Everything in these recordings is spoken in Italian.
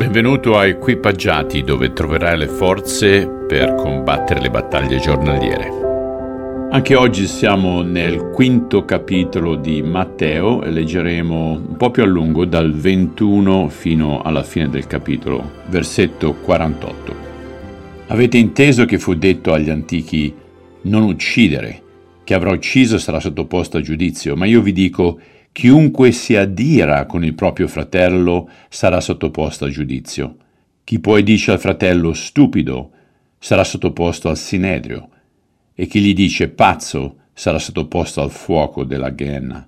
Benvenuto a Equipaggiati dove troverai le forze per combattere le battaglie giornaliere. Anche oggi siamo nel quinto capitolo di Matteo e leggeremo un po' più a lungo dal 21 fino alla fine del capitolo, versetto 48. Avete inteso che fu detto agli antichi non uccidere, che avrà ucciso sarà sottoposto a giudizio, ma io vi dico Chiunque si adira con il proprio fratello sarà sottoposto a giudizio. Chi poi dice al fratello stupido sarà sottoposto al sinedrio, e chi gli dice pazzo sarà sottoposto al fuoco della ghenna.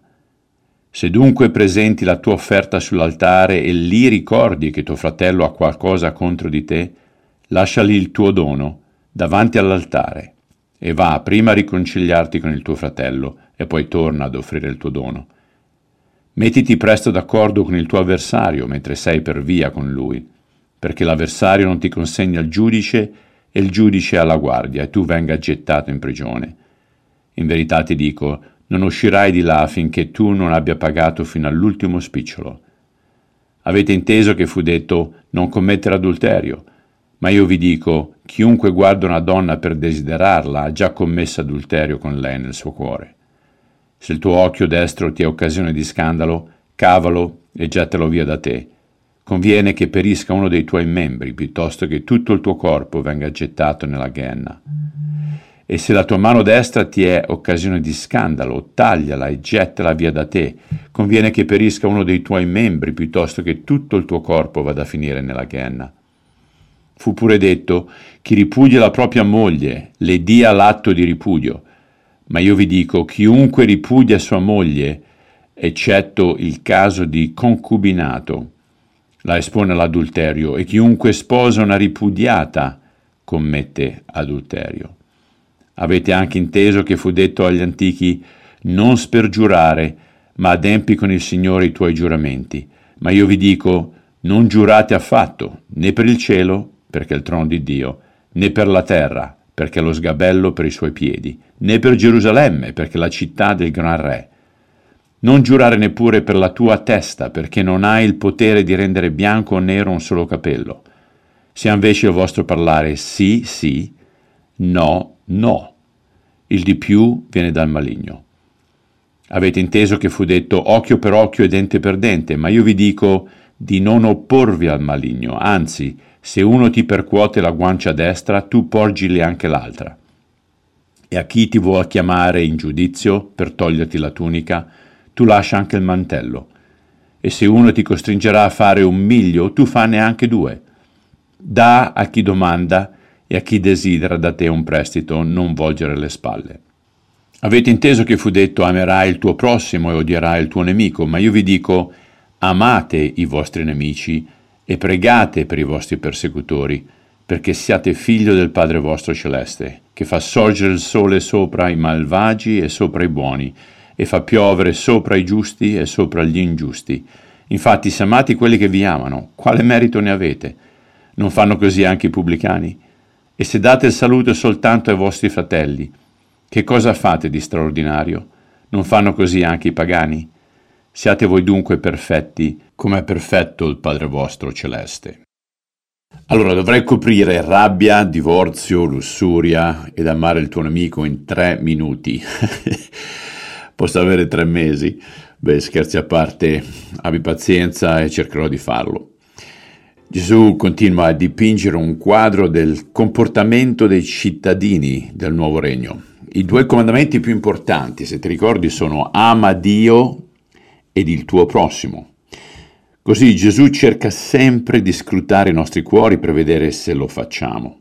Se dunque presenti la tua offerta sull'altare e lì ricordi che tuo fratello ha qualcosa contro di te, lasciali il tuo dono davanti all'altare e va prima a riconciliarti con il tuo fratello e poi torna ad offrire il tuo dono. Mettiti presto d'accordo con il tuo avversario mentre sei per via con lui, perché l'avversario non ti consegna al giudice e il giudice alla guardia e tu venga gettato in prigione. In verità ti dico, non uscirai di là finché tu non abbia pagato fino all'ultimo spicciolo. Avete inteso che fu detto non commettere adulterio, ma io vi dico, chiunque guarda una donna per desiderarla ha già commesso adulterio con lei nel suo cuore. Se il tuo occhio destro ti è occasione di scandalo, cavalo e gettalo via da te. Conviene che perisca uno dei tuoi membri piuttosto che tutto il tuo corpo venga gettato nella ghenna. E se la tua mano destra ti è occasione di scandalo, tagliala e gettala via da te. Conviene che perisca uno dei tuoi membri piuttosto che tutto il tuo corpo vada a finire nella ghenna. Fu pure detto, chi ripudia la propria moglie, le dia l'atto di ripudio ma io vi dico, chiunque ripudia sua moglie, eccetto il caso di concubinato, la espone all'adulterio, e chiunque sposa una ripudiata commette adulterio. Avete anche inteso che fu detto agli antichi, non spergiurare, ma adempi con il Signore i tuoi giuramenti. Ma io vi dico, non giurate affatto, né per il cielo, perché è il trono di Dio, né per la terra, perché è lo sgabello per i suoi piedi, né per Gerusalemme, perché la città del gran re. Non giurare neppure per la tua testa, perché non hai il potere di rendere bianco o nero un solo capello. Sia invece il vostro parlare sì, sì, no, no. Il di più viene dal maligno. Avete inteso che fu detto occhio per occhio e dente per dente, ma io vi dico di non opporvi al maligno, anzi, se uno ti percuote la guancia destra, tu porgili anche l'altra. E a chi ti vuole chiamare in giudizio per toglierti la tunica, tu lascia anche il mantello. E se uno ti costringerà a fare un miglio, tu fanne anche due. Da a chi domanda e a chi desidera da te un prestito, non volgere le spalle. Avete inteso che fu detto amerai il tuo prossimo e odierai il tuo nemico, ma io vi dico amate i vostri nemici e pregate per i vostri persecutori, perché siate figlio del Padre vostro celeste, che fa sorgere il sole sopra i malvagi e sopra i buoni, e fa piovere sopra i giusti e sopra gli ingiusti. Infatti, se amate quelli che vi amano, quale merito ne avete? Non fanno così anche i pubblicani? E se date il saluto soltanto ai vostri fratelli, che cosa fate di straordinario? Non fanno così anche i pagani? Siate voi dunque perfetti, come è perfetto il Padre vostro celeste. Allora dovrei coprire rabbia, divorzio, lussuria ed amare il tuo nemico in tre minuti. Posso avere tre mesi? Beh, scherzi a parte, abbi pazienza e cercherò di farlo. Gesù continua a dipingere un quadro del comportamento dei cittadini del nuovo regno. I due comandamenti più importanti, se ti ricordi, sono ama Dio ed il tuo prossimo. Così Gesù cerca sempre di scrutare i nostri cuori per vedere se lo facciamo.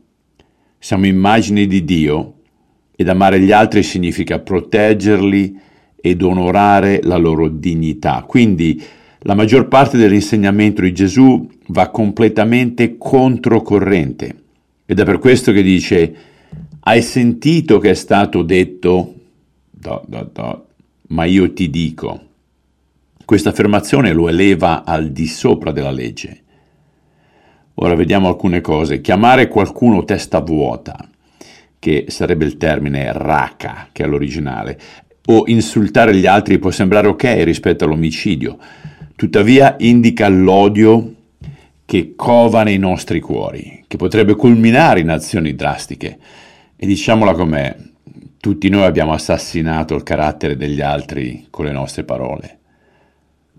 Siamo immagini di Dio ed amare gli altri significa proteggerli ed onorare la loro dignità. Quindi la maggior parte dell'insegnamento di Gesù va completamente controcorrente ed è per questo che dice hai sentito che è stato detto, da, da, da, ma io ti dico. Questa affermazione lo eleva al di sopra della legge. Ora vediamo alcune cose. Chiamare qualcuno testa vuota, che sarebbe il termine raca, che è l'originale, o insultare gli altri può sembrare ok rispetto all'omicidio, tuttavia indica l'odio che cova nei nostri cuori, che potrebbe culminare in azioni drastiche. E diciamola com'è, tutti noi abbiamo assassinato il carattere degli altri con le nostre parole.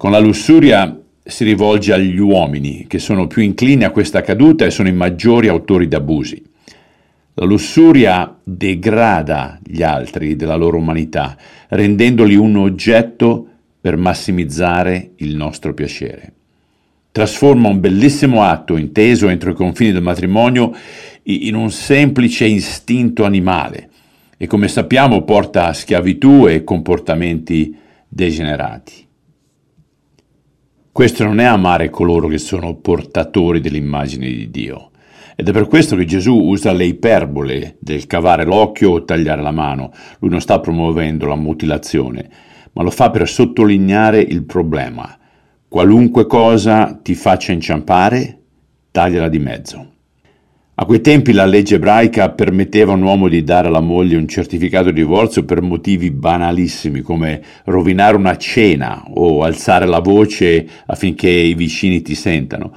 Con la lussuria si rivolge agli uomini, che sono più inclini a questa caduta e sono i maggiori autori d'abusi. La lussuria degrada gli altri della loro umanità, rendendoli un oggetto per massimizzare il nostro piacere. Trasforma un bellissimo atto inteso entro i confini del matrimonio in un semplice istinto animale e come sappiamo porta a schiavitù e comportamenti degenerati. Questo non è amare coloro che sono portatori dell'immagine di Dio. Ed è per questo che Gesù usa le iperbole del cavare l'occhio o tagliare la mano. Lui non sta promuovendo la mutilazione, ma lo fa per sottolineare il problema. Qualunque cosa ti faccia inciampare, tagliala di mezzo. A quei tempi la legge ebraica permetteva a un uomo di dare alla moglie un certificato di divorzio per motivi banalissimi come rovinare una cena o alzare la voce affinché i vicini ti sentano.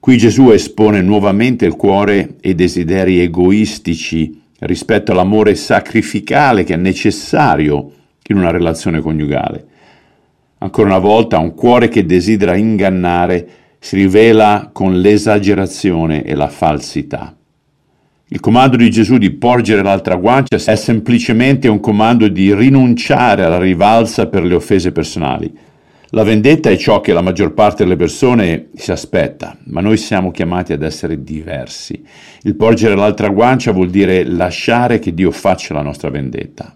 Qui Gesù espone nuovamente il cuore e i desideri egoistici rispetto all'amore sacrificale che è necessario in una relazione coniugale. Ancora una volta, un cuore che desidera ingannare si rivela con l'esagerazione e la falsità. Il comando di Gesù di porgere l'altra guancia è semplicemente un comando di rinunciare alla rivalsa per le offese personali. La vendetta è ciò che la maggior parte delle persone si aspetta, ma noi siamo chiamati ad essere diversi. Il porgere l'altra guancia vuol dire lasciare che Dio faccia la nostra vendetta.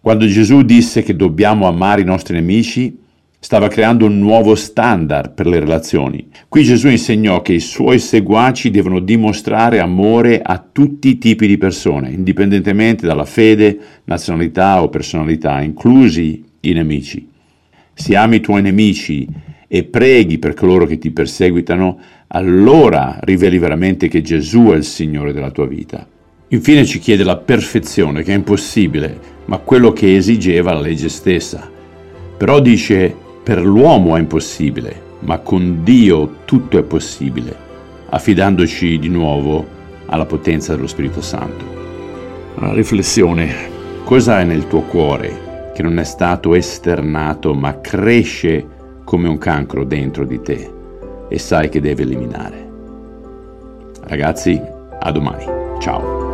Quando Gesù disse che dobbiamo amare i nostri nemici, stava creando un nuovo standard per le relazioni. Qui Gesù insegnò che i suoi seguaci devono dimostrare amore a tutti i tipi di persone, indipendentemente dalla fede, nazionalità o personalità, inclusi i nemici. Se ami i tuoi nemici e preghi per coloro che ti perseguitano, allora riveli veramente che Gesù è il Signore della tua vita. Infine ci chiede la perfezione, che è impossibile, ma quello che esigeva la legge stessa. Però dice per l'uomo è impossibile, ma con Dio tutto è possibile, affidandoci di nuovo alla potenza dello Spirito Santo. Una riflessione, cosa è nel tuo cuore che non è stato esternato, ma cresce come un cancro dentro di te e sai che devi eliminare? Ragazzi, a domani. Ciao.